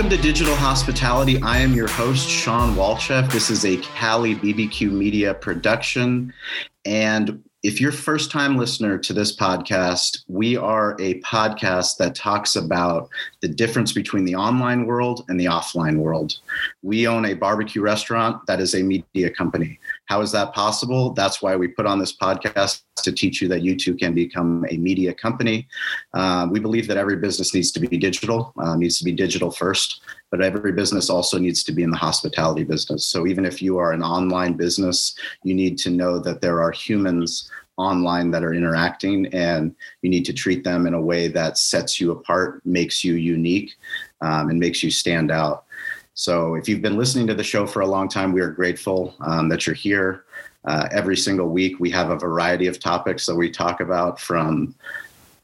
Welcome to Digital Hospitality. I am your host, Shawn Walchef. This is a Cali BBQ Media production. And if you're first time listener to this podcast, we are a podcast that talks about the difference between the online world and the offline world. We own a barbecue restaurant that is a media company. How is that possible? That's why we put on this podcast to teach you that you too can become a media company. Uh, we believe that every business needs to be digital, uh, needs to be digital first, but every business also needs to be in the hospitality business. So even if you are an online business, you need to know that there are humans online that are interacting and you need to treat them in a way that sets you apart, makes you unique, um, and makes you stand out. So if you've been listening to the show for a long time, we are grateful um, that you're here. Uh, every single week, we have a variety of topics that we talk about from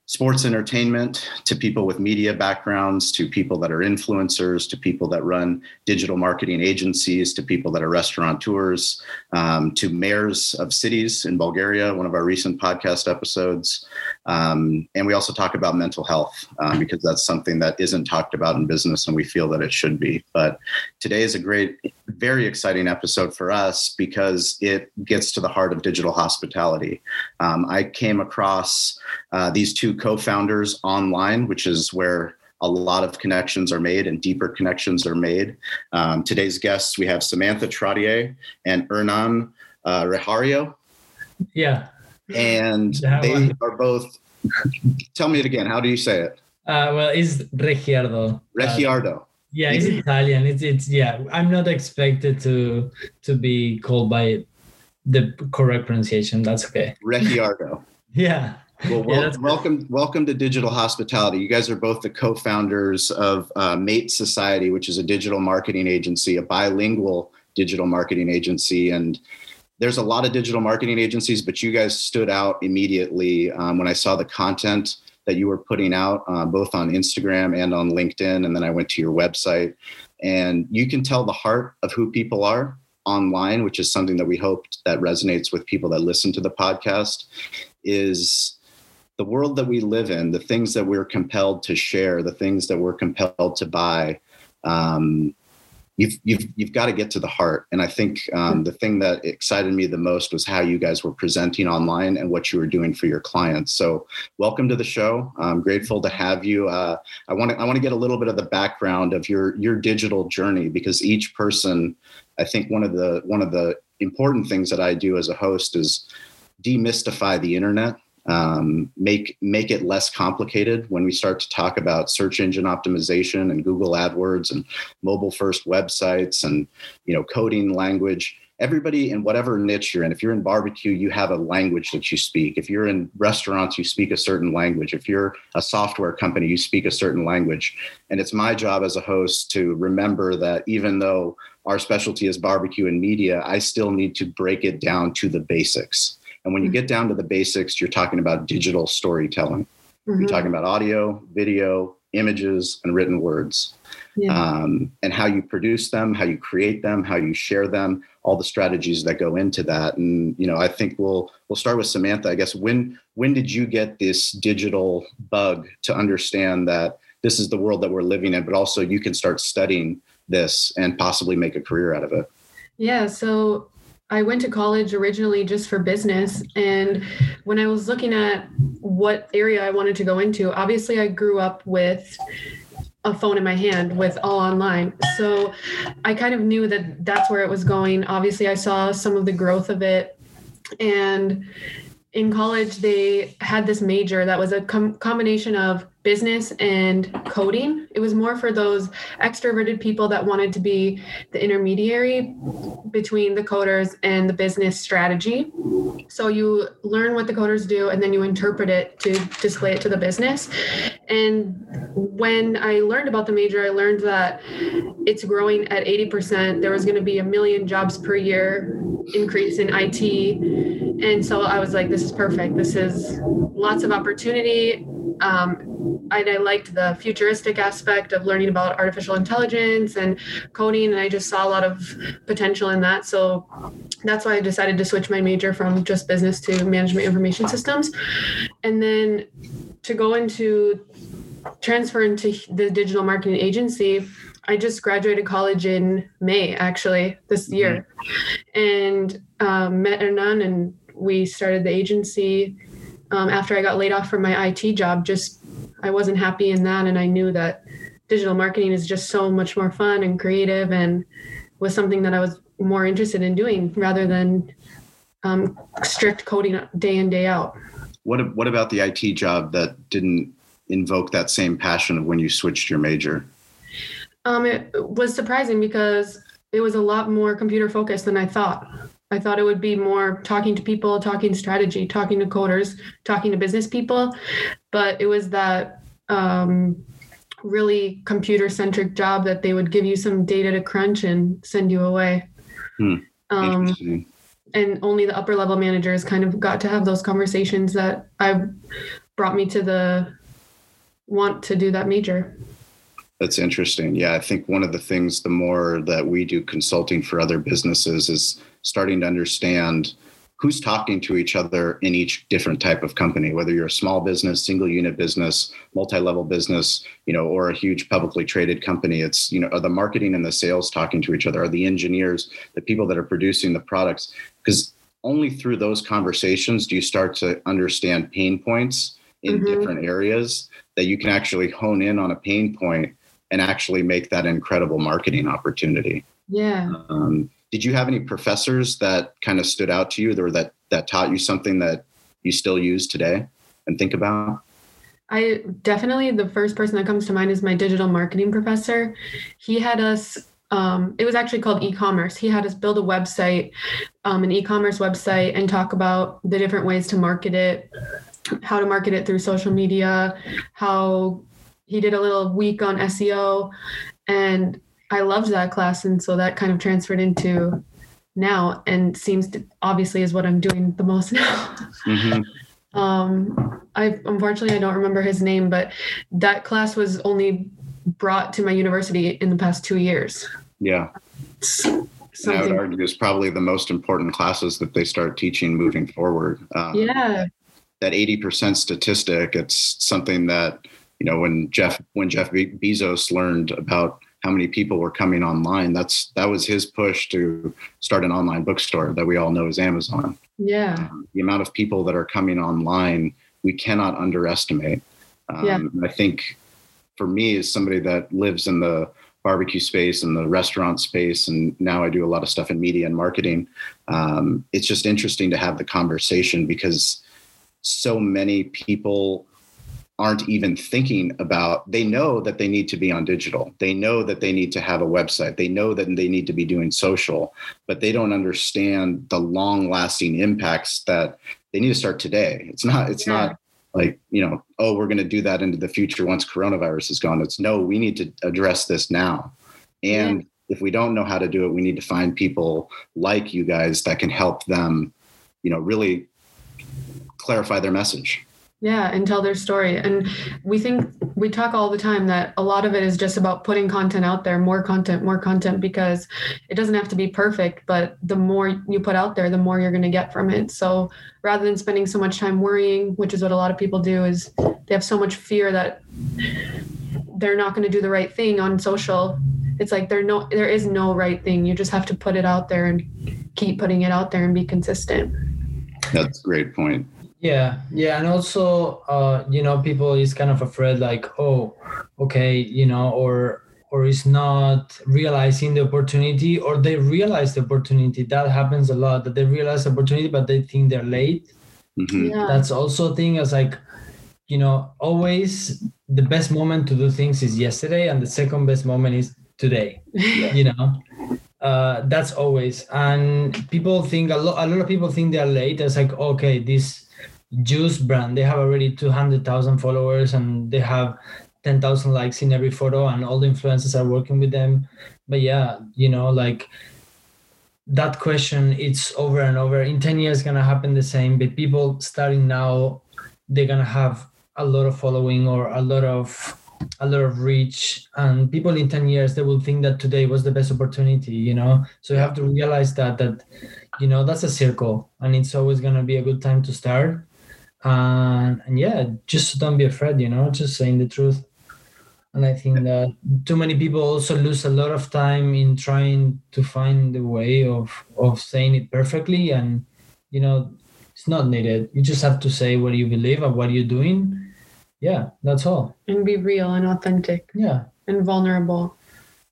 sports entertainment to people with media backgrounds to people that are influencers to people that run digital marketing agencies to people that are restaurateurs um, to mayors of cities in bulgaria one of our recent podcast episodes. Um, and we also talk about mental health um, because that's something that isn't talked about in business and we feel that it should be. But today is a great very exciting episode for us because it gets to the heart of digital hospitality. Um, i came across uh, these two co-founders online, which is where a lot of connections are made and deeper connections are made. Um, today's guests, we have Samantha Trottier and Hernan uh, Rehario. Yeah. And they are both, tell me it again. How do you say it? Uh, well, it's Regiardo. Regiardo. Uh, yeah, it's Italian. It's it's yeah. I'm not expected to to be called by the correct pronunciation. That's okay. Regiardo. yeah. Well, wel- yeah, welcome, welcome to Digital Hospitality. You guys are both the co-founders of uh, Mate Society, which is a digital marketing agency, a bilingual digital marketing agency, and there's a lot of digital marketing agencies, but you guys stood out immediately um, when I saw the content that you were putting out, uh, both on Instagram and on LinkedIn, and then I went to your website, and you can tell the heart of who people are online, which is something that we hope that resonates with people that listen to the podcast. Is the world that we live in, the things that we're compelled to share, the things that we're compelled to buy, um, you've you've you've got to get to the heart. And I think um, the thing that excited me the most was how you guys were presenting online and what you were doing for your clients. So, welcome to the show. I'm grateful to have you. Uh, I want to I want to get a little bit of the background of your your digital journey because each person, I think one of the one of the important things that I do as a host is demystify the internet um, make make it less complicated when we start to talk about search engine optimization and Google AdWords and mobile first websites and you know coding language. Everybody in whatever niche you're in, if you're in barbecue, you have a language that you speak. If you're in restaurants, you speak a certain language. If you're a software company, you speak a certain language. And it's my job as a host to remember that even though our specialty is barbecue and media, I still need to break it down to the basics and when you get down to the basics, you're talking about digital storytelling. Mm-hmm. You're talking about audio, video, images, and written words. Yeah. Um, and how you produce them, how you create them, how you share them, all the strategies that go into that. And you know, I think we'll we'll start with Samantha. I guess when when did you get this digital bug to understand that this is the world that we're living in, but also you can start studying this and possibly make a career out of it? Yeah. So I went to college originally just for business. And when I was looking at what area I wanted to go into, obviously I grew up with a phone in my hand with all online. So I kind of knew that that's where it was going. Obviously, I saw some of the growth of it. And in college, they had this major that was a com- combination of business and coding. It was more for those extroverted people that wanted to be the intermediary between the coders and the business strategy. So you learn what the coders do and then you interpret it to display it to the business. And when I learned about the major, I learned that it's growing at 80%. There was going to be a million jobs per year increase in IT. And so I was like, this is perfect. This is lots of opportunity. Um, and I liked the futuristic aspect of learning about artificial intelligence and coding, and I just saw a lot of potential in that. So that's why I decided to switch my major from just business to management information systems. And then to go into transfer into the digital marketing agency, I just graduated college in May, actually, this year, and um, met Hernan, and we started the agency. Um, after I got laid off from my IT job, just I wasn't happy in that, and I knew that digital marketing is just so much more fun and creative, and was something that I was more interested in doing rather than um, strict coding day in day out. What what about the IT job that didn't invoke that same passion of when you switched your major? Um, it was surprising because it was a lot more computer focused than I thought. I thought it would be more talking to people, talking strategy, talking to coders, talking to business people, but it was that um, really computer centric job that they would give you some data to crunch and send you away. Hmm. Um, and only the upper level managers kind of got to have those conversations that I brought me to the want to do that major. That's interesting. Yeah, I think one of the things the more that we do consulting for other businesses is starting to understand who's talking to each other in each different type of company whether you're a small business single unit business multi-level business you know or a huge publicly traded company. It's you know are the marketing and the sales talking to each other? Are the engineers the people that are producing the products? Because only through those conversations do you start to understand pain points in mm-hmm. different areas that you can actually hone in on a pain point and actually make that incredible marketing opportunity. Yeah. Um, did you have any professors that kind of stood out to you or that that taught you something that you still use today and think about? I definitely the first person that comes to mind is my digital marketing professor. He had us um, it was actually called e-commerce. He had us build a website um, an e-commerce website and talk about the different ways to market it how to market it through social media how he did a little week on seo and I loved that class, and so that kind of transferred into now, and seems to obviously is what I'm doing the most now. Mm-hmm. um, I unfortunately I don't remember his name, but that class was only brought to my university in the past two years. Yeah. I would argue is probably the most important classes that they start teaching moving forward. Um, yeah. That 80% statistic, it's something that, you know, when Jeff, when Jeff Bezos learned about how many people were coming online. That's that was his push to start an online bookstore that we all know is Amazon. Yeah. Um, the amount of people that are coming online, we cannot underestimate. Um, yeah. I think for me, as somebody that lives in the barbecue space and the restaurant space, and now I do a lot of stuff in media and marketing. Um, it's just interesting to have the conversation because so many people aren't even thinking about they know that they need to be on digital. They know that they need to have a website. They know that they need to be doing social but they don't understand the long lasting impacts that they need to start today. It's not it's yeah. not like you know oh we're going to do that into the future once coronavirus is gone. It's no we need to address this now. And yeah. if we don't know how to do it we need to find people like you guys that can help them you know really clarify their message yeah and tell their story. And we think we talk all the time that a lot of it is just about putting content out there more content more content because it doesn't have to be perfect but the more you put out there the more you're going to get from it. So rather than spending so much time worrying which is what a lot of people do is they have so much fear that they're not going to do the right thing on social. It's like there no there is no right thing. You just have to put it out there and keep putting it out there and be consistent. That's a great point yeah. Yeah and also uh you know people is kind of afraid like oh okay you know or or is not realizing the opportunity or they realize the opportunity. That happens a lot that they realize the opportunity but they think they're late. Mm-hmm. yeah. that's also a thing as like you know always the best moment to do things is yesterday and the second best moment is today you know? Uh, that's always and people think a lot a lot of people think they're late it's like okay this juice brand. They have already 200000 followers and they have 10000 likes in every photo and all the influencers are working with them. But yeah you know like that question it's over and over. In 10 years gonna happen the same but people starting now they're gonna have a lot of following or a lot of a lot of reach. And people in 10 years they will think that today was the best opportunity you know? So you have to realize that that you know that's a circle and it's always going to be a good time to start and, and yeah just don't be afraid you know just saying the truth. And i think that too many people also lose a lot of time in trying to find the way of of saying it perfectly. And you know it's not needed. You just have to say what you believe and what you're doing. Yeah that's all. And be real and authentic. Yeah. And vulnerable.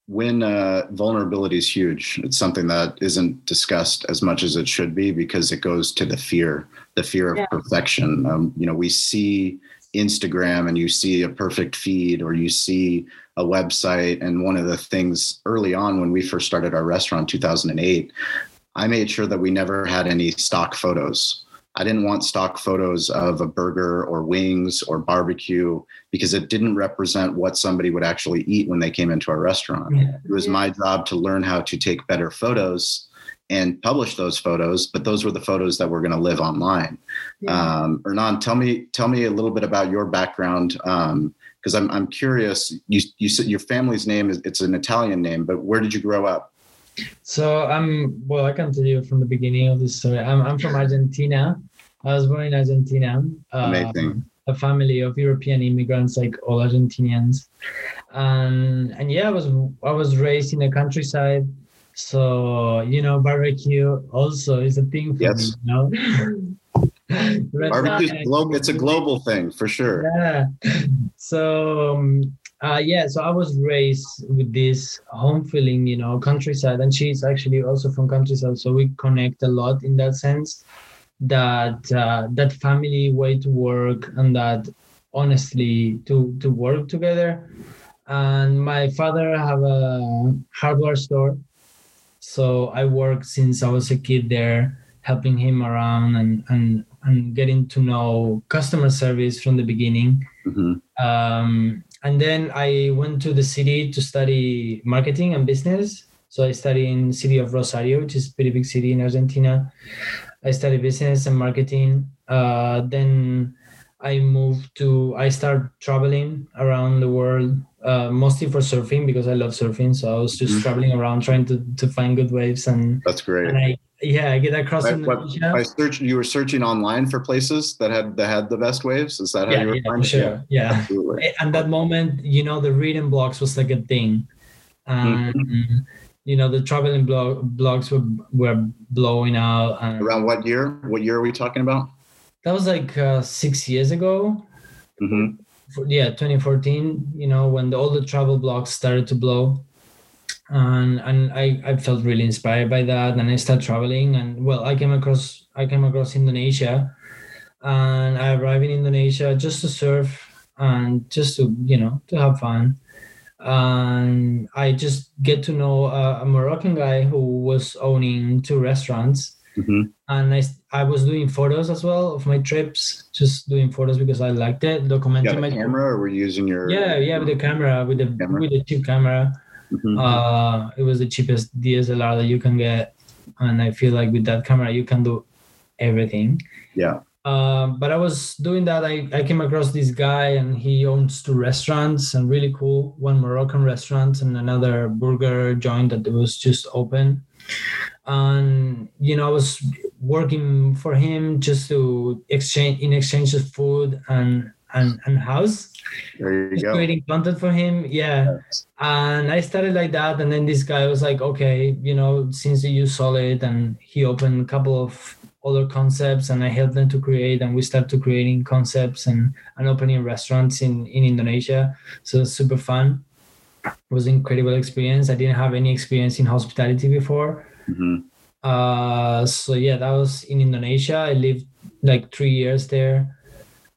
When uh, vulnerability is huge it's something that isn't discussed as much as it should be because it goes to the fear the fear of yeah. perfection um, you know we see instagram and you see a perfect feed or you see a website and one of the things early on when we first started our restaurant in 2008 i made sure that we never had any stock photos I didn't want stock photos of a burger or wings or barbecue because it didn't represent what somebody would actually eat when they came into our restaurant. Yeah. It was my job to learn how to take better photos and publish those photos, but those were the photos that were going to live online. Yeah. Um, Hernan, tell me tell me a little bit about your background because um, I'm I'm curious. You you said your family's name is it's an Italian name, but where did you grow up? So I'm well. I can tell you from the beginning of this story. I'm I'm from Argentina. I was born in Argentina. Amazing. Um, a family of European immigrants, like all Argentinians, and and yeah, I was I was raised in the countryside. So you know, barbecue also is a thing for yes. me. You know. Barbecue, global, it's a global thing for sure. Yeah. So um, uh, yeah, so I was raised with this home feeling, you know, countryside, and she's actually also from countryside, so we connect a lot in that sense. That uh, that family way to work and that honestly to to work together. And my father have a hardware store, so I worked since I was a kid there, helping him around and and and getting to know customer service from the beginning. Mm-hmm. Um, and then I went to the city to study marketing and business. So I studied in city of Rosario, which is a pretty big city in Argentina. I studied business and marketing. Uh, then I moved to. I started traveling around the world, uh, mostly for surfing because I love surfing. So I was just mm-hmm. traveling around trying to to find good waves and. That's great. And I yeah, I get across. By, I searched, you were searching online for places that had that had the best waves. Is that how yeah, you were yeah, finding? Sure. Yeah, yeah. Absolutely. And that moment, you know, the reading blogs was like a thing, and mm-hmm. you know, the traveling blog blogs were were blowing out. Around what year? What year are we talking about? That was like uh, six years ago. Mm-hmm. Yeah, 2014. You know, when the, all the travel blogs started to blow and and I, I felt really inspired by that and I started traveling and well I came across I came across Indonesia and I arrived in Indonesia just to surf and just to you know to have fun and I just get to know a, a Moroccan guy who was owning two restaurants mm-hmm. and I, I was doing photos as well of my trips just doing photos because I liked it documenting my camera or were you using your yeah yeah with the camera with the camera? with the cheap camera Mm-hmm. Uh, it was the cheapest DSLR that you can get, and I feel like with that camera you can do everything. Yeah. Uh, but I was doing that. I, I came across this guy, and he owns two restaurants and really cool. One Moroccan restaurant and another burger joint that was just open. And you know, I was working for him just to exchange in exchange of food and and and house. There you go. creating content for him yeah. Yes. and i started like that and then this guy was like okay you know since you use solid and he opened a couple of other concepts and i helped them to create and we started creating concepts and and opening restaurants in in indonesia. So it's super fun. It was an incredible experience. I didn't have any experience in hospitality before mm-hmm. uh so yeah that was in indonesia. I lived like three years there.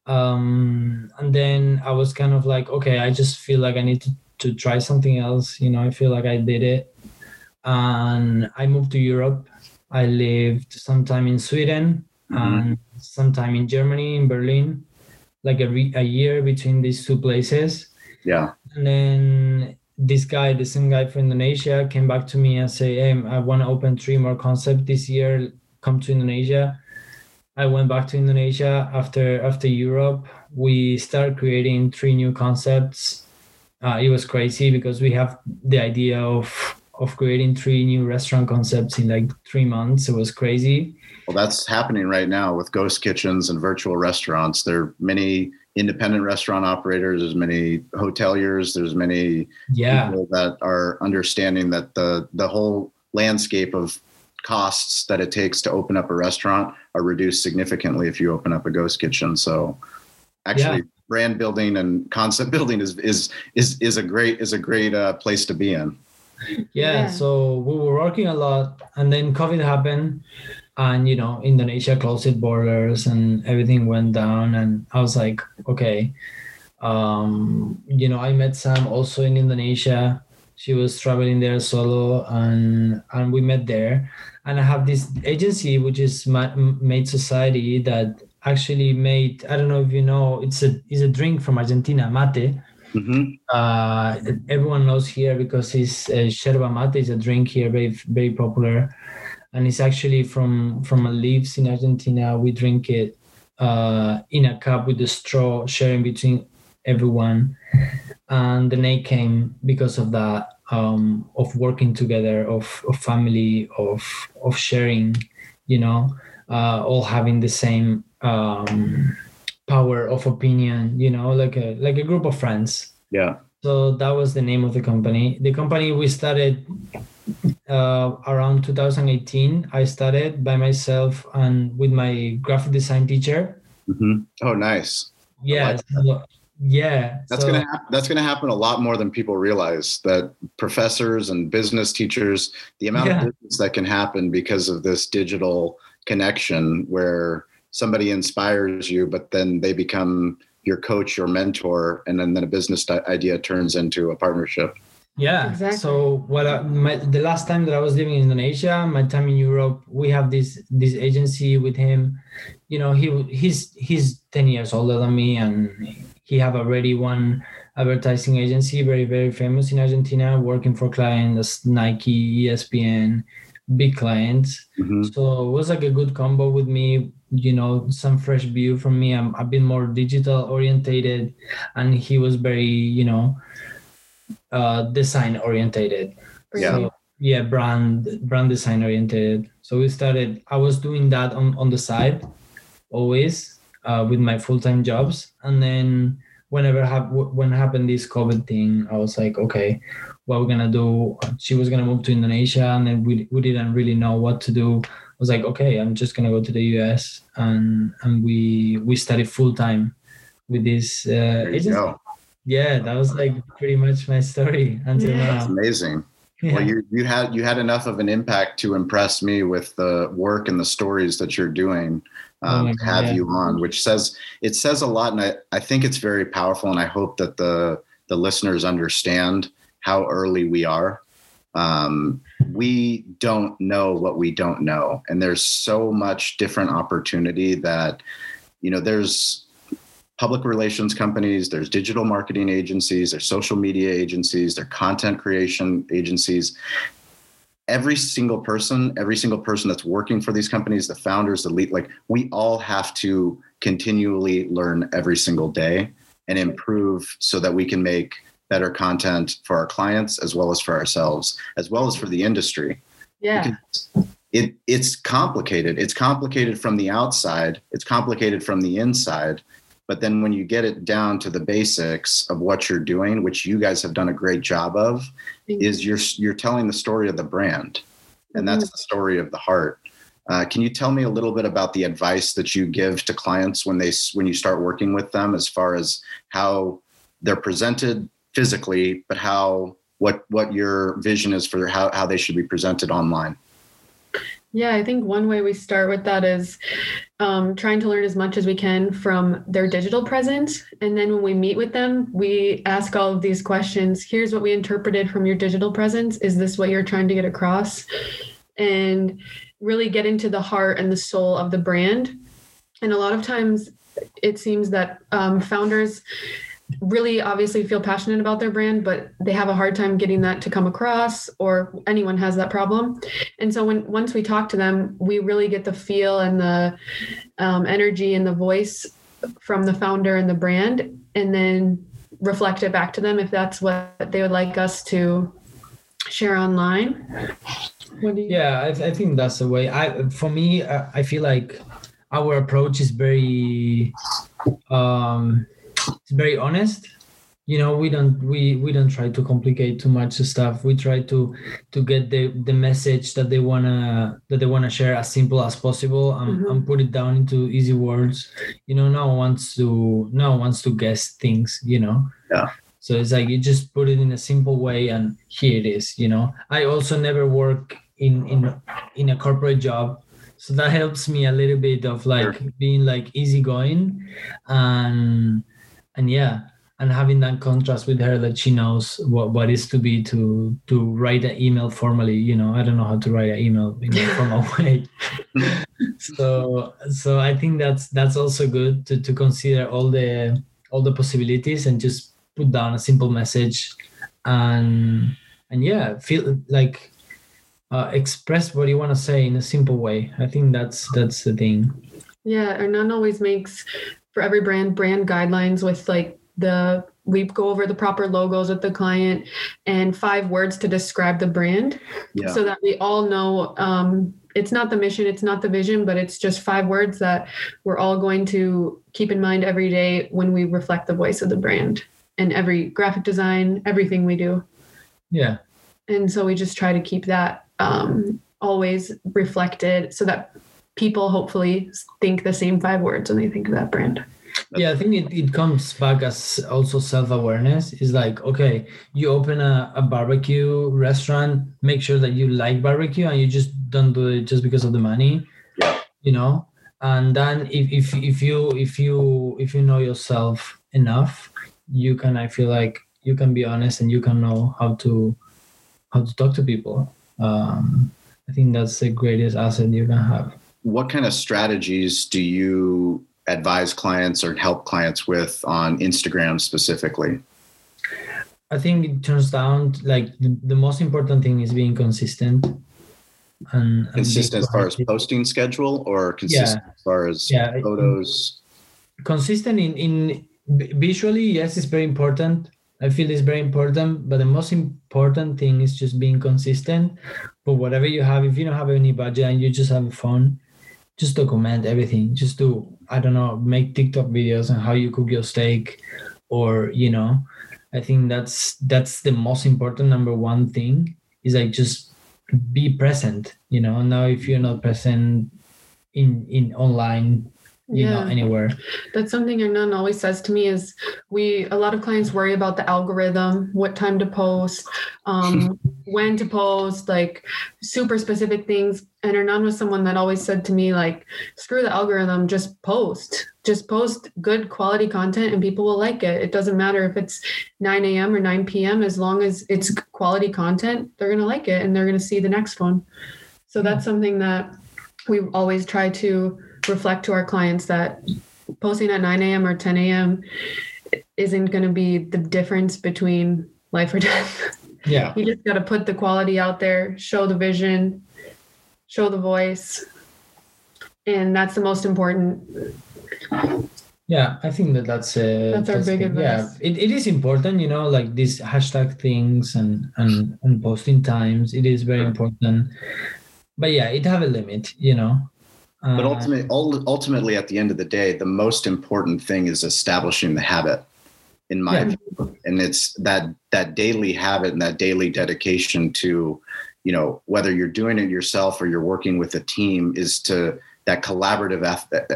Um, and then i was kind of like okay i just feel like i need to, to try something else. You know i feel like i did it. And i moved to europe. I lived sometime in sweden mm-hmm. and sometime in germany in berlin like a, re- a year between these two places. Yeah. And then this guy the same guy from indonesia came back to me and say hey i want to open three more concepts this year come to indonesia I went back to Indonesia after after Europe. We started creating three new concepts. Uh, it was crazy because we have the idea of of creating three new restaurant concepts in like three months. It was crazy. Well, that's happening right now with ghost kitchens and virtual restaurants. There are many independent restaurant operators. There's many hoteliers. There's many yeah. people that are understanding that the the whole landscape of costs that it takes to open up a restaurant are reduced significantly if you open up a ghost kitchen. So, actually, yeah. brand building and concept building is is is is a great is a great uh, place to be in. Yeah, yeah. So we were working a lot, and then COVID happened and you know indonesia closed its borders and everything went down. And i was like okay um you know i met sam also in indonesia. She was traveling there solo and and we met there. And i have this agency which is Mate Society that actually mate i don't know if you know it's a it's a drink from argentina mate. Mm-hmm. Uh, everyone knows here because it's uh, yerba mate is a drink here, very very popular and it's actually from from a leaves in Argentina. We drink it uh, in a cup with a straw, sharing between everyone. And the name came because of that, um, of working together, of, of family, of of sharing, you know, uh, all having the same um, power of opinion, you know, like a like a group of friends. Yeah. So that was the name of the company. The company we started uh, around 2018 i started by myself and with my graphic design teacher mm-hmm. oh nice yeah like so, yeah that's so, gonna ha- that's gonna happen a lot more than people realize that professors and business teachers the amount yeah. of business that can happen because of this digital connection where somebody inspires you but then they become your coach or mentor and then, then a business idea turns into a partnership yeah. Exactly. So what I, my, the last time that I was living in Indonesia, my time in Europe, we have this this agency with him. You know, he he's he's ten years older than me, and he have already one advertising agency, very very famous in Argentina, working for clients Nike, ESPN, big clients. Mm-hmm. So it was like a good combo with me. You know, some fresh view from me. I'm, I've been more digital orientated, and he was very you know uh, design orientated. Yeah. So, yeah, brand brand design oriented. So we started. I was doing that on on the side, always uh, with my full time jobs, and then whenever have when happened this COVID thing, I was like, okay, what we're gonna do? She was gonna move to Indonesia, and then we we didn't really know what to do. I was like, okay, I'm just gonna go to the US, and and we we studied full time with this uh, agency yeah, that was like pretty much my story until yeah. now. That's amazing. Yeah. Well, you you had you had enough of an impact to impress me with the work and the stories that you're doing oh um, oh to have you on, which says it says a lot, and I, I think it's very powerful, and I hope that the the listeners understand how early we are. Um, we don't know what we don't know, and there's so much different opportunity that you know there's public relations companies, there's digital marketing agencies, there's social media agencies, there's content creation agencies. Every single person, every single person that's working for these companies, the founders, the lead, like we all have to continually learn every single day and improve so that we can make better content for our clients as well as for ourselves, as well as for the industry. Yeah. It, it's complicated. It's complicated from the outside. It's complicated from the inside but then when you get it down to the basics of what you're doing, which you guys have done a great job of, is you're you're telling the story of the brand, and that's mm-hmm. the story of the heart. Uh, can you tell me a little bit about the advice that you give to clients when they when you start working with them, as far as how they're presented physically, but how what what your vision is for how how they should be presented online? Yeah, I think one way we start with that is um, trying to learn as much as we can from their digital presence. And then when we meet with them, we ask all of these questions. Here's what we interpreted from your digital presence. Is this what you're trying to get across? And really get into the heart and the soul of the brand. And a lot of times it seems that um, founders really obviously feel passionate about their brand but they have a hard time getting that to come across or anyone has that problem and so when once we talk to them we really get the feel and the um, energy and the voice from the founder and the brand and then reflect it back to them if that's what they would like us to share online. Yeah I, I think that's the way i for me I, I feel like our approach is very um it's very honest you know we don't we we don't try to complicate too much stuff we try to to get the the message that they wanna that they wanna share as simple as possible and, Mhm. and put it down into easy words you know no one wants to no one wants to guess things you know Yeah. so it's like you just put it in a simple way and here it is you know i also never work in in in a corporate job so that helps me a little bit of like Sure. being like easygoing and and yeah and having that contrast with her that she knows what what is to be to to write an email formally you know i don't know how to write an email in a formal way. So so i think that's that's also good to to consider all the all the possibilities and just put down a simple message and and yeah feel like uh, express what you want to say in a simple way. I think that's that's the thing. Yeah, Hernan always makes for every brand brand guidelines with like the we go over the proper logos with the client and five words to describe the brand Yeah. so that we all know um, it's not the mission, it's not the vision, but it's just five words that we're all going to keep in mind every day when we reflect the voice of the brand and every graphic design, everything we do. yeah And so we just try to keep that um, always reflected so that people hopefully think the same five words when they think of that brand. yeah i think it, it comes back as also self-awareness it's like okay you open a, a barbecue restaurant make sure that you like barbecue and you just don't do it just because of the money Yeah. you know and then if, if if you if you if you know yourself enough you can i feel like you can be honest and you can know how to how to talk to people um i think that's the greatest asset you can have what kind of strategies do you advise clients or help clients with on Instagram specifically? I think it turns down like the, the most important thing is being consistent and, and Consistent as far as posting schedule or consistent as far as Yeah. photos? consistent in in visually yes it's very important i feel it's very important but the most important thing is just being consistent but whatever you have if you don't have any budget and you just have a phone just document everything just do i don't know make tiktok videos on how you cook your steak or you know i think that's that's the most important number one thing is like just be present you know. Now if you're not present in in online you know Yeah. anywhere That's something Hernan always says to me is we a lot of clients worry about the algorithm, what time to post, um, when to post, like super specific things. And Hernan was someone that always said to me, like, screw the algorithm, just post. Just post good quality content and people will like it. It doesn't matter if it's 9 a.m. or 9 p.m. as long as it's quality content, they're gonna like it and they're gonna see the next one. So that's something that we always try to reflect to our clients that posting at 9 a.m. or 10 a.m. isn't going to be the difference between life or death. yeah you just got to put the quality out there, show the vision, show the voice. And that's the most important. Yeah, I think that that's a That's our big the- Yeah, it, it is important, you know, like these hashtag things and and and posting times. It is very important, but yeah, it have a limit, you know. But Uh, ultimately, ultimately, at the end of the day, the most important thing is establishing the habit, in my Yeah. opinion. And it's that that daily habit and that daily dedication to, you know, whether you're doing it yourself or you're working with a team, is to that collaborative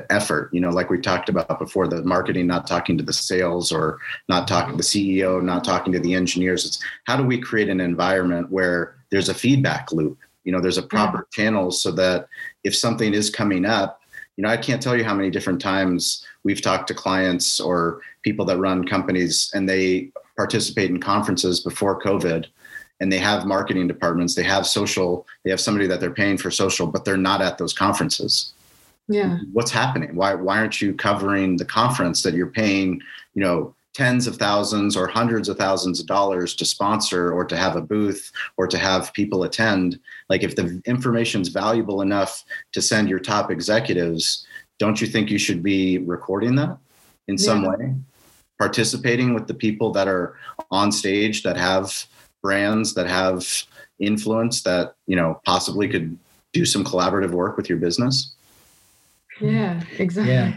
effort. You know, like we talked about before, the marketing not talking to the sales or not talking to the CEO, not talking to the engineers. It's how do we create an environment where there's a feedback loop? You know, there's a proper channel so that if something is coming up, you know, I can't tell you how many different times we've talked to clients or people that run companies and they participate in conferences before COVID and they have marketing departments, they have social, they have somebody that they're paying for social, but they're not at those conferences. Yeah. What's happening? Why why aren't you covering the conference that you're paying, you know, tens of thousands or hundreds of thousands of dollars to sponsor or to have a booth or to have people attend? Like if the information's valuable enough to send your top executives, don't you think you should be recording that in some way? Participating with the people that are on stage that have brands that have influence that you know possibly could do some collaborative work with your business? Yeah exactly. Yeah.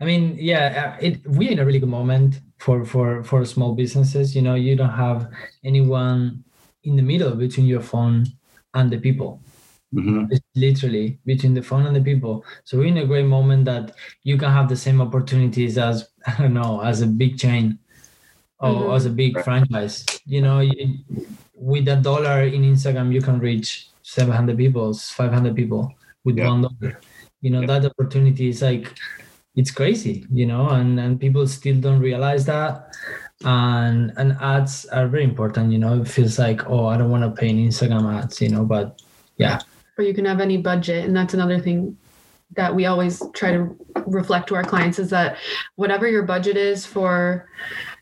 I mean yeah uh, it we're in a really good moment for for for small businesses. You know you don't have anyone in the middle between your phone and the people mm-hmm. it's literally between the phone and the people so we're in a great moment that you can have the same opportunities as i don't know as a big chain or mm-hmm. as a big right. franchise you know you, with a dollar in instagram you can reach 700 people 500 people with yeah. one dollar you know yeah. that opportunity is like it's crazy you know and and people still don't realize that and and ads are very important you know it feels like oh i don't want to pay in instagram ads you know but yeah or you can have any budget and that's another thing that we always try to reflect to our clients is that whatever your budget is for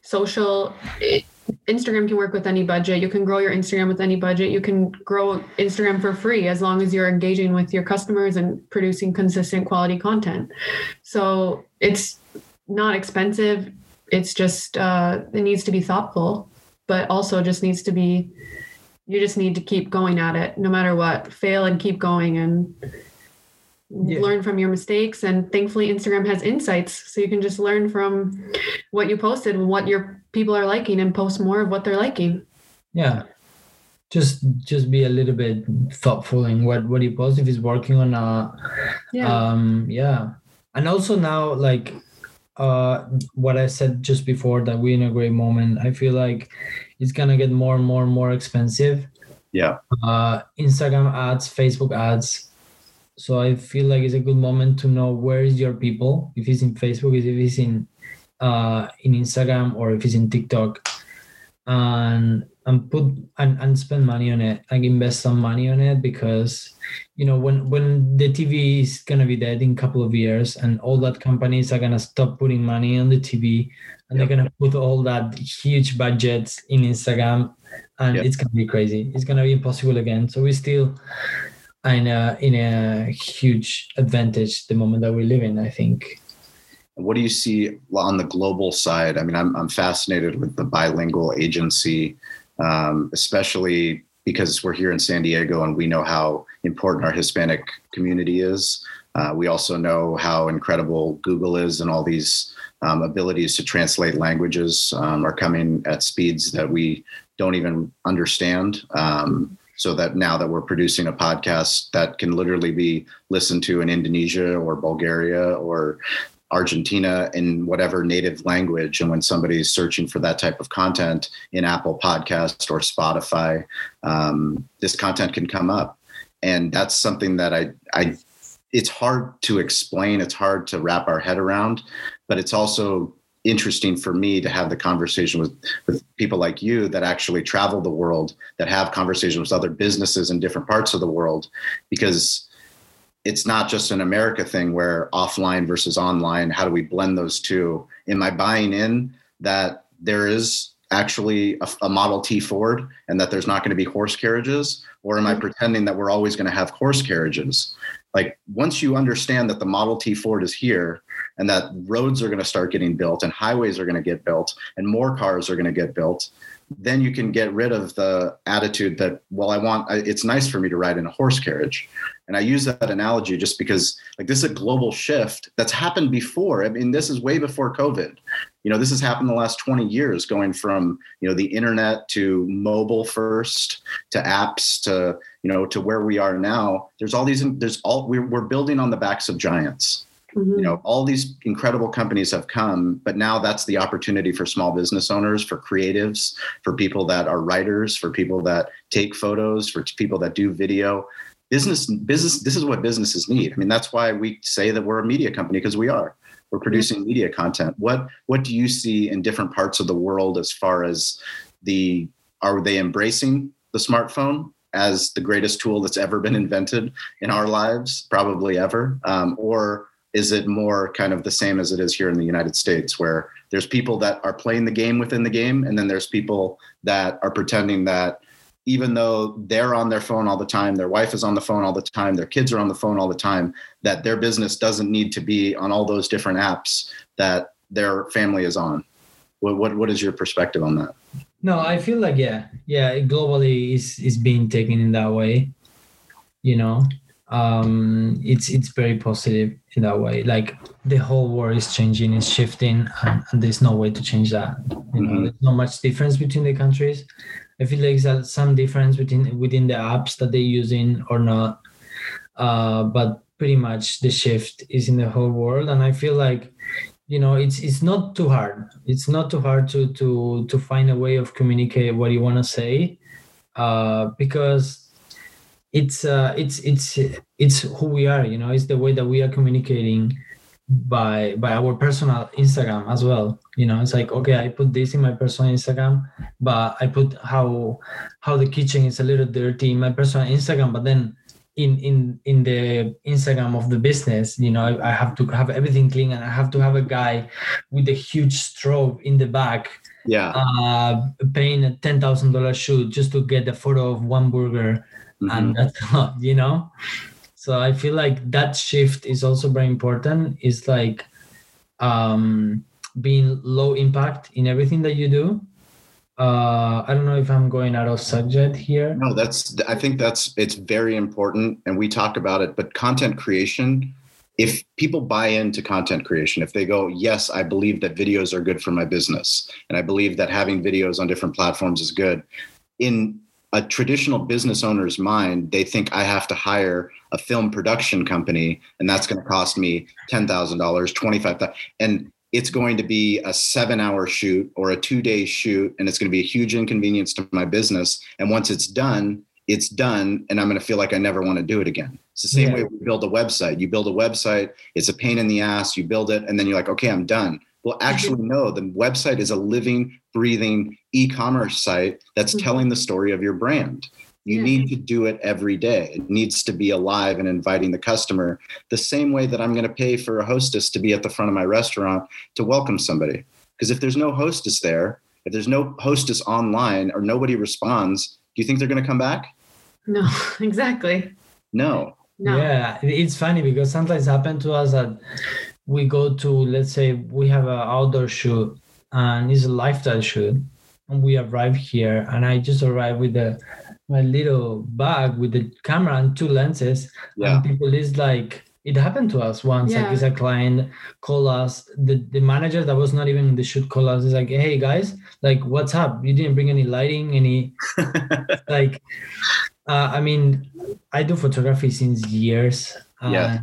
social it, Instagram can work with any budget. You can grow your Instagram with any budget. You can grow Instagram for free as long as you're engaging with your customers and producing consistent quality content. So it's not expensive. It's just, uh, it needs to be thoughtful, but also just needs to be, you just need to keep going at it no matter what. Fail and keep going and yeah. learn from your mistakes. And thankfully, Instagram has insights. So you can just learn from what you posted and what your people are liking and post more of what they're liking. Yeah. Just just be a little bit thoughtful in what what you post if it's working or not. Yeah. Um yeah. And also now like uh what I said just before that we're in a great moment. I feel like it's gonna get more and more and more expensive. Yeah. Uh Instagram ads, Facebook ads, so I feel like it's a good moment to know where is your people. If it's in Facebook, if it's in uh, in Instagram, or if it's in TikTok, and and put and, and spend money on it, like invest some money on it, because you know when when the TV is gonna be dead in a couple of years, and all that companies are gonna stop putting money on the TV, and yep. they're gonna put all that huge budgets in Instagram, and yep. it's gonna be crazy. It's gonna be impossible again. So we still in a in a huge advantage the moment that we live in. I think. What do you see on the global side? I mean, I'm I'm fascinated with the bilingual agency, um, especially because we're here in San Diego and we know how important our Hispanic community is. Uh, we also know how incredible Google is and all these um, abilities to translate languages um, are coming at speeds that we don't even understand. Um, so that now that we're producing a podcast that can literally be listened to in Indonesia or Bulgaria or Argentina in whatever native language. And when somebody's searching for that type of content in Apple Podcast or Spotify, um, this content can come up. And that's something that I, I, it's hard to explain. It's hard to wrap our head around, but it's also interesting for me to have the conversation with, with people like you that actually travel the world, that have conversations with other businesses in different parts of the world, because it's not just an America thing where offline versus online, how do we blend those two? Am I buying in that there is actually a, a Model T Ford and that there's not going to be horse carriages? Or am I mm-hmm. pretending that we're always going to have horse carriages? Like once you understand that the Model T Ford is here and that roads are going to start getting built and highways are going to get built and more cars are going to get built, then you can get rid of the attitude that, well, I want, it's nice for me to ride in a horse carriage. And I use that analogy just because, like, this is a global shift that's happened before. I mean, this is way before COVID. You know, this has happened the last 20 years, going from, you know, the internet to mobile first to apps to, you know, to where we are now. There's all these, there's all, we're, we're building on the backs of giants Mm-hmm. You know, all these incredible companies have come, but now that's the opportunity for small business owners, for creatives, for people that are writers, for people that take photos, for people that do video. Business, business. This is what businesses need. I mean, that's why we say that we're a media company because we are. We're producing mm-hmm. media content. What What do you see in different parts of the world as far as the are they embracing the smartphone as the greatest tool that's ever been invented in our lives, probably ever, um, or is it more kind of the same as it is here in the United States, where there's people that are playing the game within the game, and then there's people that are pretending that even though they're on their phone all the time, their wife is on the phone all the time, their kids are on the phone all the time, that their business doesn't need to be on all those different apps that their family is on. What what, what is your perspective on that? no i feel like yeah yeah globally is is being taken in that way you know um it's it's very positive in that way. Like the whole world is changing is shifting and, and there's no way to change that. You know Mhm. there's not much difference between the countries. I feel like there's some difference within within the apps that they're using or not. Uh but pretty much the shift is in the whole world and i feel like you know it's it's not too hard. It's not too hard to to to find a way of communicate what you want to say uh because it's uh it's it's it's who we are you know it's the way that we are communicating by by our personal instagram as well you know it's like okay i put this in my personal instagram but i put how how the kitchen is a little dirty in my personal instagram but then in in in the instagram of the business you know i, I have to have everything clean and i have to have a guy with a huge strobe in the back Yeah. uh paying a ten thousand dollar shoot just to get a photo of one burger Mhm. and that's a lot, you know so i feel like that shift is also very important. It's like um being low impact in everything that you do. Uh i don't know if i'm going out of subject here. No, that's I think that's it's very important and we talk about it, but content creation, if people buy into content creation, if they go, yes, I believe that videos are good for my business, and I believe that having videos on different platforms is good, in a traditional business owner's mind, they think I have to hire a film production company and that's going to cost me $10,000, $25,000. And it's going to be a seven hour shoot or a two day shoot and it's going to be a huge inconvenience to my business and once it's done it's done and i'm going to feel like i never want to do it again it's the same Yeah. way we build a website you build a website it's a pain in the ass you build it and then you're like okay i'm done well actually no the website is a living breathing e-commerce site that's Mhm. telling the story of your brand you Yeah. need to do it every day it needs to be alive and inviting the customer the same way that i'm going to pay for a hostess to be at the front of my restaurant to welcome somebody. Because if there's no hostess there, if there's no hostess online or nobody responds, do you think they're going to come back? No, exactly. No. No. Yeah, it's funny because sometimes happen to us that we go to, let's say, we have an outdoor shoot and it's a lifestyle shoot, and we arrive here, and I just arrive with the my little bag with the camera and two lenses, Yeah. and people is like. It happened to us once. Like, Yeah. it's a client call us. The the manager that was not even in the shoot call us. Is like, hey guys, like, what's up? You didn't bring any lighting, any like uh, i mean i do photography since years and Yeah.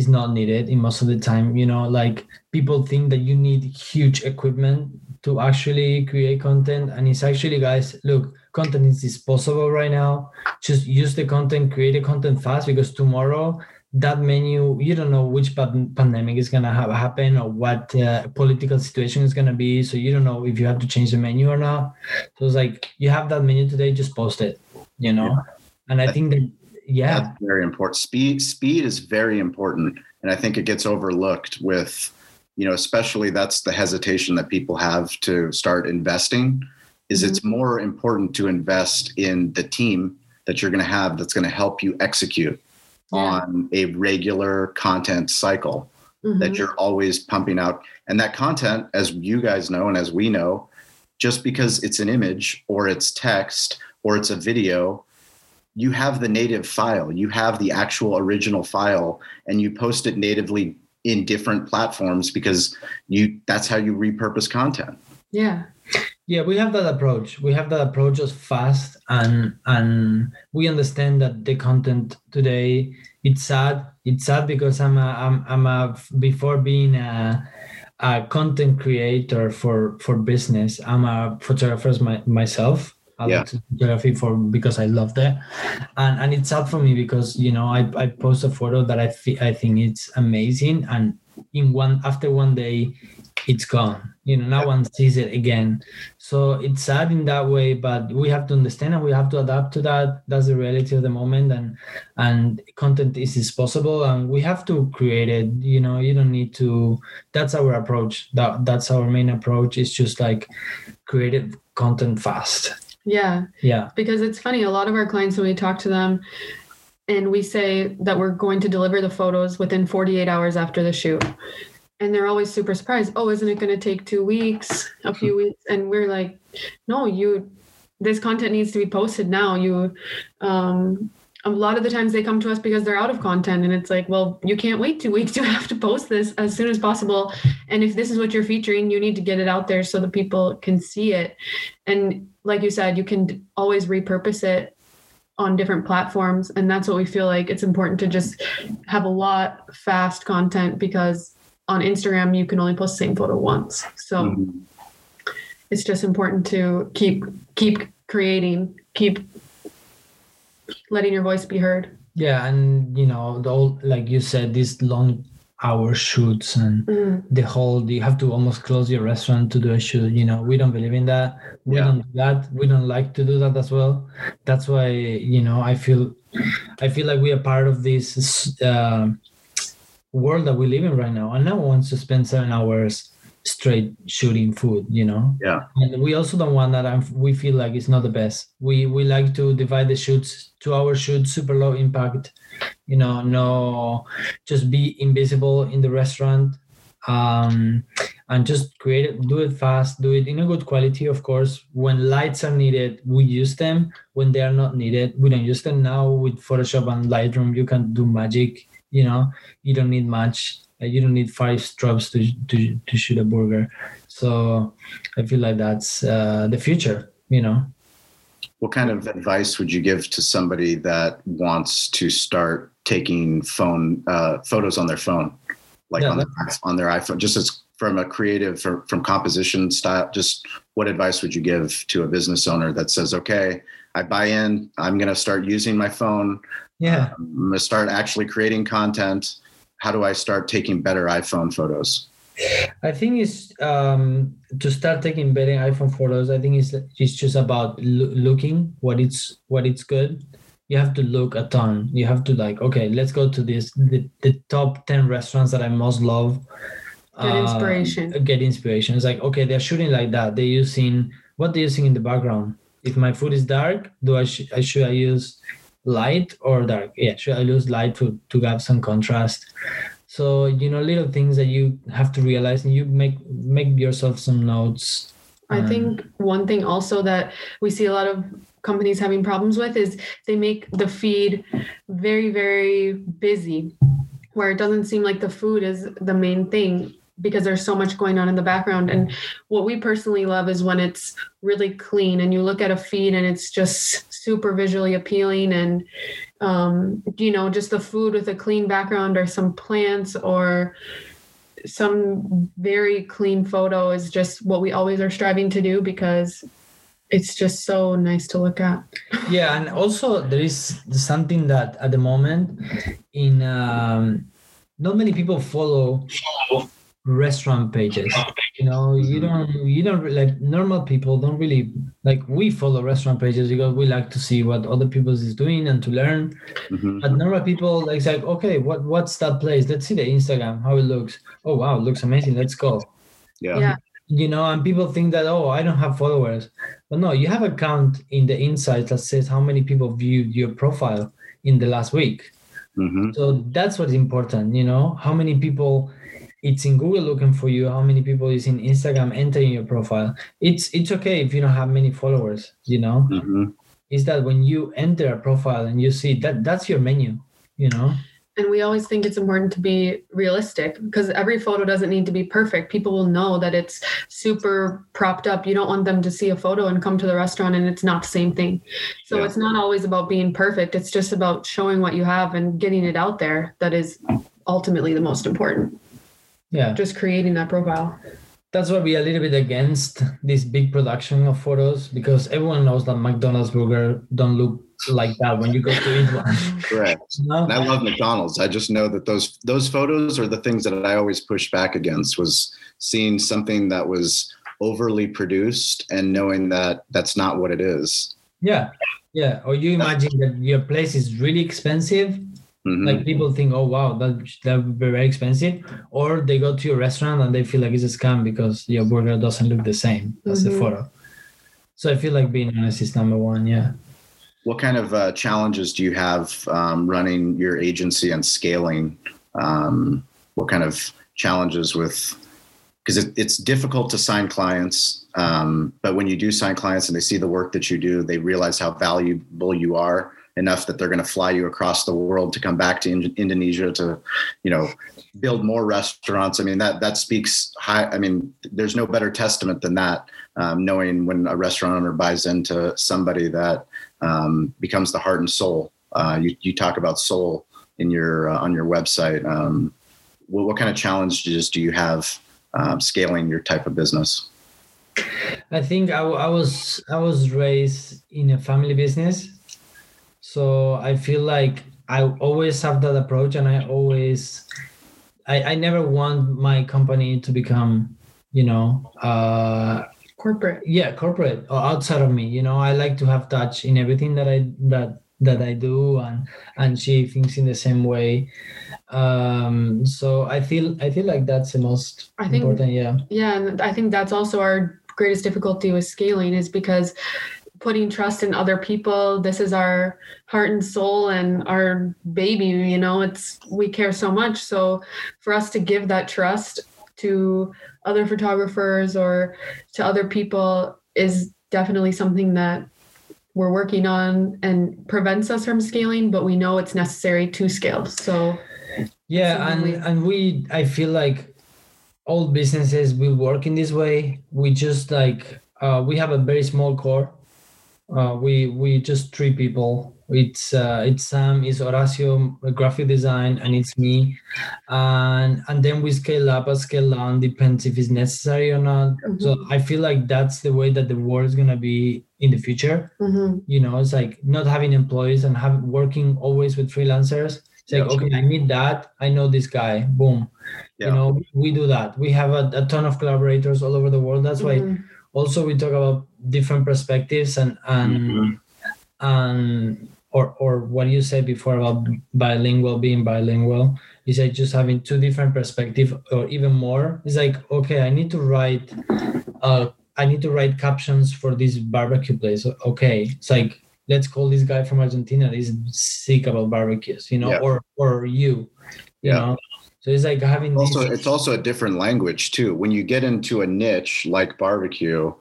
It's not needed in most of the time you know like people think that you need huge equipment to actually create content and it's actually guys look content is disposable right now. Just use the content create the content fast because tomorrow that menu you don't know which pandemic is going to have happen or what uh, political situation is going to be so you don't know if you have to change the menu or not. So it's like you have that menu today, just post it, you know. And I think that yeah, That's very important. Speed speed is very important. And I think it gets overlooked with, you know, especially that's the hesitation that people have to start investing is it's more important to invest in the team that you're going to have that's going to help you execute Yeah. on a regular content cycle. that Mhm. you're always pumping out. And that content, as you guys know and as we know, just because it's an image or it's text or it's a video, you have the native file, you have the actual original file, and you post it natively in different platforms because you that's how you repurpose content. Yeah. yeah, we have that approach. We have that approach as fast and and we understand that the content today it's sad. It's sad because I'm a I'm I'm a before being a a content creator for for business. I'm a photographer my, myself. I Yeah. like to photography for because I love that, and and it's sad for me because you know I I post a photo that I thi- I think it's amazing, and in one after one day, it's gone. You know, no Yeah. one sees it again. So it's sad in that way, but we have to understand and we have to adapt to that. That's the reality of the moment, and and content is disposable, and we have to create it. You know, you don't need to. That's our approach. That that's our main approach. It's just like creative content fast. Yeah. Yeah. Because it's funny, a lot of our clients, when we talk to them and we say that we're going to deliver the photos within 48 hours after the shoot, and they're always super surprised. Oh, isn't it going to take two weeks, a few weeks? And we're like, no, you, this content needs to be posted now. You, um, a lot of the times they come to us because they're out of content and it's like well you can't wait two weeks you have to post this as soon as possible. And if this is what you're featuring you need to get it out there so that people can see it. And like you said you can always repurpose it on different platforms. And that's what we feel like it's important to just have a lot fast content because on instagram you can only post the same photo once. So mm-hmm. it's just important to keep keep creating keep letting your voice be heard. Yeah, and you know, the old like you said, these long hour shoots and mm. the whole you have to almost close your restaurant to do a shoot. You know, we don't believe in that. We yeah. don't do that. We don't like to do that as well. That's why you know I feel I feel like we are part of this uh, world that we live in right now, and no one wants to spend seven hours straight shooting food you know? Yeah. And we also don't want that and we feel like it's not the best. We we like to divide the shoots two hour shoot super low impact you know no just be invisible in the restaurant um and just create it do it fast do it in a good quality of course. When lights are needed we use them. When they are not needed we don't use them. Now with photoshop and lightroom you can do magic you know? You don't need much you don't need five strobes to, to, to shoot a burger. So I feel like that's uh, the future, you know. What kind of advice would you give to somebody that wants to start taking phone uh, photos on their phone, like yeah, on, their, on their iPhone, just as from a creative, from, from composition style? Just what advice would you give to a business owner that says, "Okay, I buy in. I'm going to start using my phone. Yeah, I'm going to start actually creating content." How do I start taking better iPhone photos? I think it's um, to start taking better iPhone photos. I think it's it's just about lo- looking what it's what it's good. You have to look a ton. You have to like okay, let's go to this the, the top ten restaurants that I most love. Get inspiration. Uh, get inspiration. It's like okay, they're shooting like that. They're using what they're using in the background. If my food is dark, do I, sh- I should I use light or dark? Yeah should i use light to to have some contrast? So you know little things that you have to realize and you make make yourself some notes. I um, think one thing also that we see a lot of companies having problems with is they make the feed very very busy where it doesn't seem like the food is the main thing because there's so much going on in the background. And what we personally love is when it's really clean and you look at a feed and it's just super visually appealing. And um, you know just the food with a clean background or some plants or some very clean photo is just what we always are striving to do because it's just so nice to look at. Yeah and also there is something that at the moment in um, not many people follow restaurant pages. You know you mm-hmm. don't you don't like normal people don't really like we follow restaurant pages because we like to see what other people is doing and to learn. Mm-hmm. but normal people like, like okay what what's that place? Let's see the instagram how it looks. Oh wow it looks amazing. Let's go. Yeah, yeah. you know and people think that oh i don't have followers. But no you have a count in the insights that says how many people viewed your profile in the last week. Mm-hmm. so that's what's important you know? How many people it's in Google looking for you, how many people is in Instagram entering your profile. It's it's okay if you don't have many followers, you know. Mm-hmm. Is that when you enter a profile and you see that that's your menu, you know? And we always think it's important to be realistic because every photo doesn't need to be perfect. People will know that it's super propped up. You don't want them to see a photo and come to the restaurant and it's not the same thing. So yeah. it's not always about being perfect. It's just about showing what you have and getting it out there that is ultimately the most important yeah. Just creating that profile. That's why we're a little bit against this big production of photos because everyone knows that mcdonald's burger don't look like that when you go to eat one. Correct. No? i love mcdonald's. I just know that those those photos are the things that i always push back against was seeing something that was overly produced and knowing that that's not what it is. Yeah. Yeah. Or you imagine that your place is really expensive Mm-hmm. Like people think, oh wow, that that would be very expensive, or they go to a restaurant and they feel like it's a scam because your burger doesn't look the same as mm-hmm. the photo. So I feel like being honest is number one. Yeah. What kind of uh, challenges do you have um, running your agency and scaling? Um, what kind of challenges with because it, it's difficult to sign clients um, but when you do sign clients and they see the work that you do they realize how valuable you are enough that they're going to fly you across the world to come back to in- Indonesia to, you know, build more restaurants. I mean, that that speaks high. I mean, there's no better testament than that. Um, knowing when a restaurant owner buys into somebody that um, becomes the heart and soul. Uh, you you talk about soul in your uh, on your website. Um, what, what, kind of challenges do you have um, scaling your type of business? I think I, I was I was raised in a family business so I feel like I always have that approach, and I always, I, I never want my company to become, you know, uh, corporate. Yeah, corporate or outside of me. You know, I like to have touch in everything that I that that I do, and and she thinks in the same way. Um, so I feel I feel like that's the most I think, important. Yeah. Yeah, and I think that's also our greatest difficulty with scaling is because putting trust in other people. This is our heart and soul and our baby you know it's we care so much. So for us to give that trust to other photographers or to other people is definitely something that we're working on and prevents us from scaling but we know it's necessary to scale. So yeah and we, and we i feel like all businesses will work in this way. We just like uh, we have a very small core uh, we we just three people. It's uh, it's Sam, it's Horacio, graphic design, and it's me. And and then we scale up or scale down, depends if it's necessary or not. Mm-hmm. So I feel like that's the way that the world is gonna be in the future. Mm-hmm. You know, it's like not having employees and have working always with freelancers. It's like, okay, I need that. I know this guy. Boom. Yeah. You know, we do that. We have a, a, ton of collaborators all over the world. That's mm-hmm. why also we talk about different perspectives and and mm-hmm. and or or what you said before about bilingual being bilingual is like just having two different perspectives or even more it's like okay i need to write uh i need to write captions for this barbecue place okay it's like let's call this guy from argentina he's sick about barbecues you know yeah. or or you you yeah. know so it's like having also these- it's also a different language too. When you get into a niche like barbecue,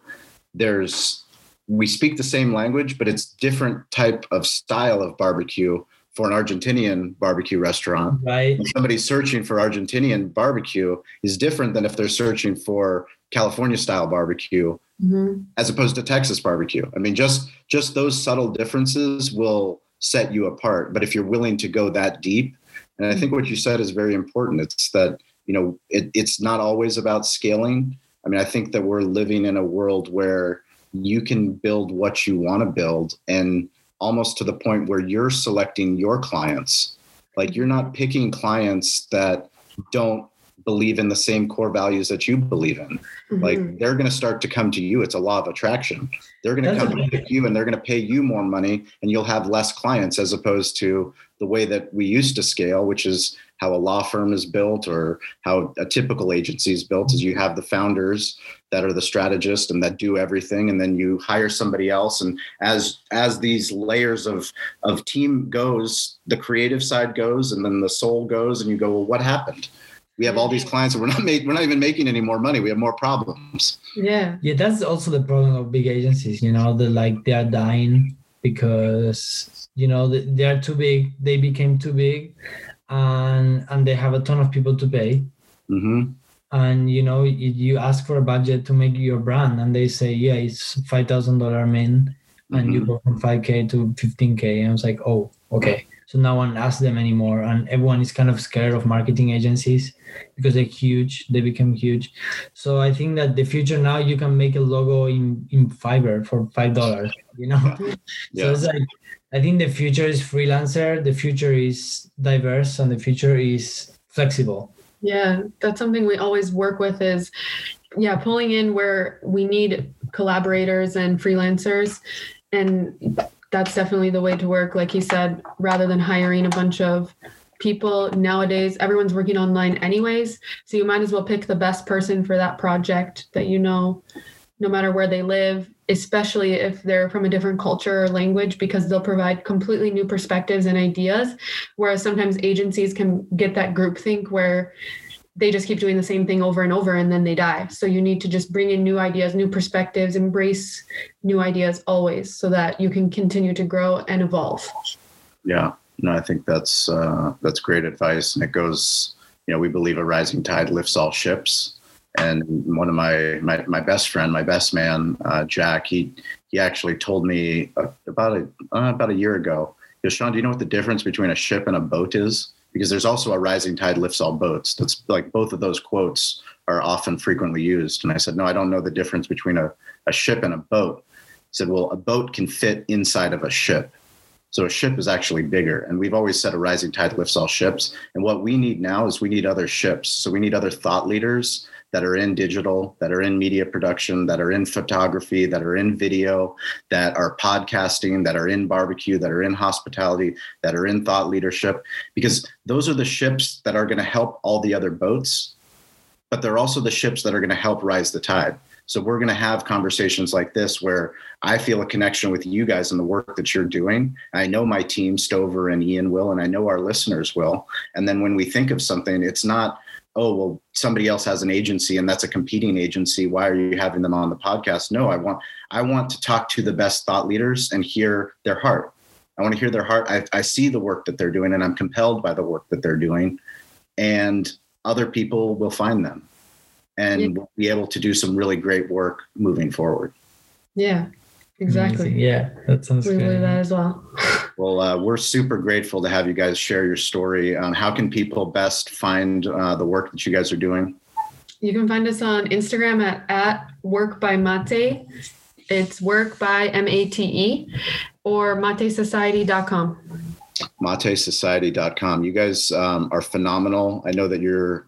there's we speak the same language, but it's different type of style of barbecue for an Argentinian barbecue restaurant. Right. And somebody searching for Argentinian barbecue is different than if they're searching for California style barbecue mm-hmm. as opposed to Texas barbecue. I mean, just just those subtle differences will set you apart. But if you're willing to go that deep, and I think what you said is very important. It's that, you know, it, it's not always about scaling. I mean, I think that we're living in a world where you can build what you want to build and almost to the point where you're selecting your clients. Like you're not picking clients that don't believe in the same core values that you believe in. Mm-hmm. Like they're going to start to come to you. It's a law of attraction. They're going to come to pick you and they're going to pay you more money and you'll have less clients as opposed to the way that we used to scale, which is how a law firm is built or how a typical agency is built is you have the founders that are the strategist and that do everything and then you hire somebody else and as as these layers of of team goes the creative side goes and then the soul goes and you go well what happened we have all these clients and we're not made, we're not even making any more money. We have more problems. Yeah. Yeah that's also the problem of big agencies you know the like they are dying because you know they're too big they became too big and and they have a ton of people to pay. Mm-hmm. and you know you ask for a budget to make your brand and they say yeah it's $5000 min and mm-hmm. you go from 5k to 15k and i was like oh okay so no one asks them anymore and everyone is kind of scared of marketing agencies because they're huge they become huge so i think that the future now you can make a logo in in fiverr for five dollars you know yeah. so it's like I think the future is freelancer, the future is diverse, and the future is flexible. Yeah, that's something we always work with is yeah, pulling in where we need collaborators and freelancers and that's definitely the way to work like he said rather than hiring a bunch of people nowadays everyone's working online anyways so you might as well pick the best person for that project that you know no matter where they live especially if they're from a different culture or language, because they'll provide completely new perspectives and ideas. Whereas sometimes agencies can get that group think where they just keep doing the same thing over and over and then they die. So you need to just bring in new ideas, new perspectives, embrace new ideas always so that you can continue to grow and evolve. Yeah. No, I think that's uh, that's great advice, and it goes. You know, we believe a rising tide lifts all ships. And one of my my, my best friend, my best man, uh, Jack, he he actually told me uh, about a uh, about a year ago. He goes, Shawn, do you know what the difference between a ship and a boat is? Because there's also a rising tide lifts all boats. That's like both of those quotes are often frequently used. And I said, no, I don't know the difference between a, a ship and a boat. He said, well, a boat can fit inside of a ship. So a ship is actually bigger. And we've always said a rising tide lifts all ships. And what we need now is we need other ships. So we need other thought leaders that are in digital, that are in media production, that are in photography, that are in video, that are podcasting, that are in barbecue, that are in hospitality, that are in thought leadership, because those are the ships that are going to help all the other boats, but they're also the ships that are going to help rise the tide. So we're going to have conversations like this where I feel a connection with you guys and the work that you're doing. I know my team, Stover and Ian will, and I know our listeners will. And then when we think of something, it's not, oh, well, somebody else has an agency and that's a competing agency. Why are you having them on the podcast? No, I want I want to talk to the best thought leaders and hear their heart. I want to hear their heart. I, I see the work that they're doing and I'm compelled by the work that they're doing. And other people will find them and yeah. we'll be able to do some really great work moving forward. Yeah, exactly. Amazing. Yeah, that sounds we good. believe that as well. well, uh, we're super grateful to have you guys share your story. Um, how can people best find uh, the work that you guys are doing? You can find us on Instagram at, at work by mate. It's work by M A T E or matesociety.com. Matesociety.com. You guys um, are phenomenal. I know that you're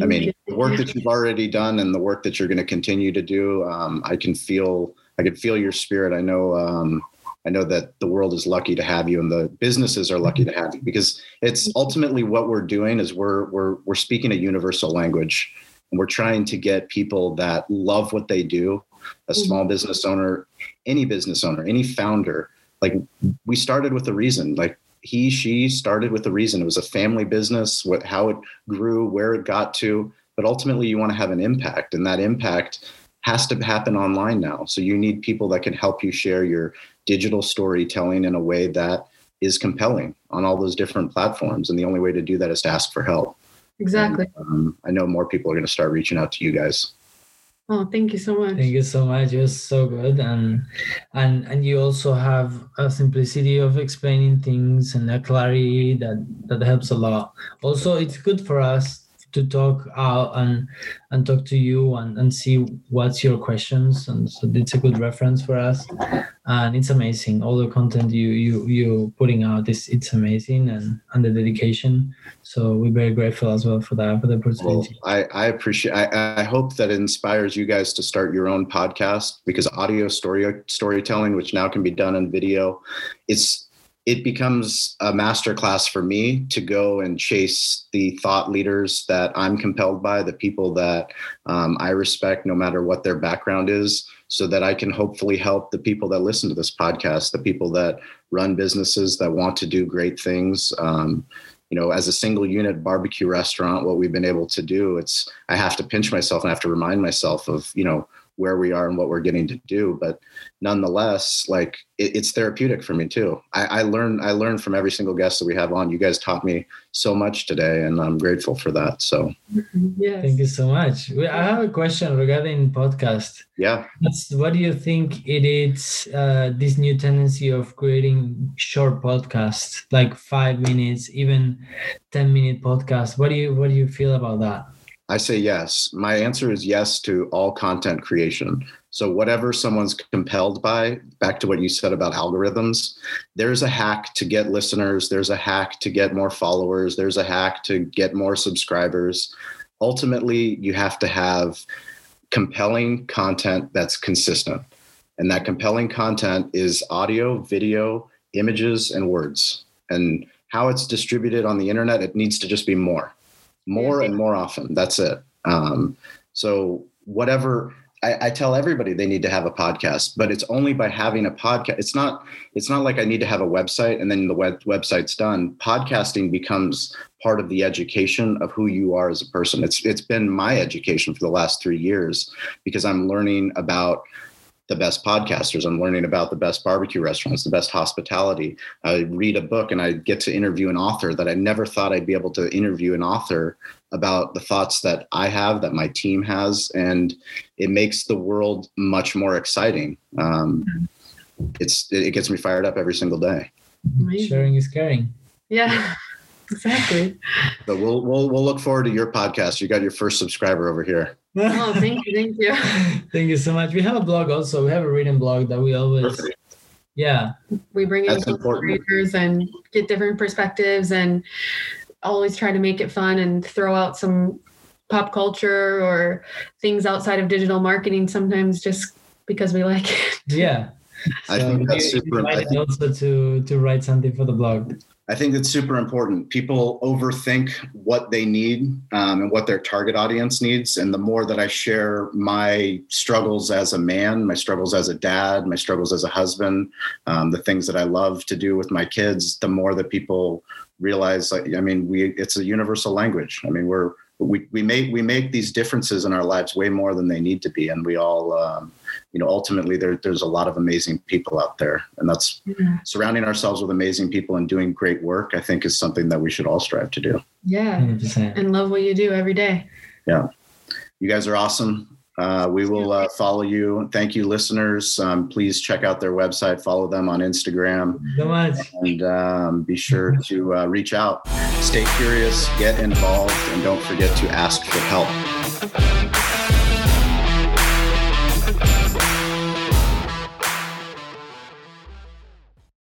I mean, the work that you've already done and the work that you're going to continue to do, um, I can feel. I can feel your spirit. I know. Um, I know that the world is lucky to have you, and the businesses are lucky to have you because it's ultimately what we're doing is we're we're we're speaking a universal language, and we're trying to get people that love what they do. A mm-hmm. small business owner, any business owner, any founder. Like we started with a reason. Like he she started with a reason it was a family business what how it grew where it got to but ultimately you want to have an impact and that impact has to happen online now so you need people that can help you share your digital storytelling in a way that is compelling on all those different platforms and the only way to do that is to ask for help exactly and, um, i know more people are going to start reaching out to you guys Oh, thank you so much. Thank you so much. It was so good, and and and you also have a simplicity of explaining things and a clarity that that helps a lot. Also, it's good for us to talk out and and talk to you and, and see what's your questions. And so it's a good reference for us. And it's amazing all the content you you you putting out is it's amazing and and the dedication. So we're very grateful as well for that for the opportunity. Well, i i appreciate I, I hope that it inspires you guys to start your own podcast because audio story storytelling which now can be done in video it's it becomes a masterclass for me to go and chase the thought leaders that I'm compelled by, the people that um, I respect, no matter what their background is, so that I can hopefully help the people that listen to this podcast, the people that run businesses that want to do great things. Um, you know, as a single unit barbecue restaurant, what we've been able to do, it's I have to pinch myself and I have to remind myself of, you know, where we are and what we're getting to do but nonetheless like it, it's therapeutic for me too. I, I learn i learn from every single guest that we have on. You guys taught me so much today and i'm grateful for that so. Yes. thank you so much. I have a question regarding podcast. Yeah. That's, what do you think it is uh, this new tendency of creating short podcasts like five minutes even 10 minute podcasts? What do you what do you feel about that I say yes. My answer is yes to all content creation. So, whatever someone's compelled by, back to what you said about algorithms, there's a hack to get listeners, there's a hack to get more followers, there's a hack to get more subscribers. Ultimately, you have to have compelling content that's consistent. And that compelling content is audio, video, images, and words. And how it's distributed on the internet, it needs to just be more more and more often. That's it. Um, so whatever I, I, tell everybody they need to have a podcast, but it's only by having a podcast. It's not. It's not like I need to have a website and then the web, website's done. Podcasting becomes part of the education of who you are as a person. It's it's been my education for the last three years because I'm learning about the best podcasters. I'm learning about the best barbecue restaurants, the best hospitality. I read a book and I get to interview an author that I never thought I'd be able to interview an author about the thoughts that I have, that my team has, and it makes the world much more exciting. Um, it's it gets me fired up every single day. Amazing. Sharing is caring. Yeah. Exactly. But we'll we'll we'll look forward to your podcast. You got your first subscriber over here. Oh, thank you, thank you. thank you so much. We have a blog also. We have a written blog that we always Perfect. yeah. We bring in creators and get different perspectives and always try to make it fun and throw out some pop culture or things outside of digital marketing sometimes just because we like it. Yeah. So I think that's you, super. You also to to write something for the blog. I think it's super important. People overthink what they need um, and what their target audience needs. And the more that I share my struggles as a man, my struggles as a dad, my struggles as a husband, um, the things that I love to do with my kids, the more that people realize. I mean, we it's a universal language. I mean, we're we we make we make these differences in our lives way more than they need to be, and we all. Um, you know ultimately there, there's a lot of amazing people out there and that's mm-hmm. surrounding ourselves with amazing people and doing great work i think is something that we should all strive to do yeah 100%. and love what you do every day yeah you guys are awesome uh, we will uh, follow you. Thank you, listeners. Um, please check out their website, follow them on Instagram, and um, be sure to uh, reach out. Stay curious, get involved, and don't forget to ask for help.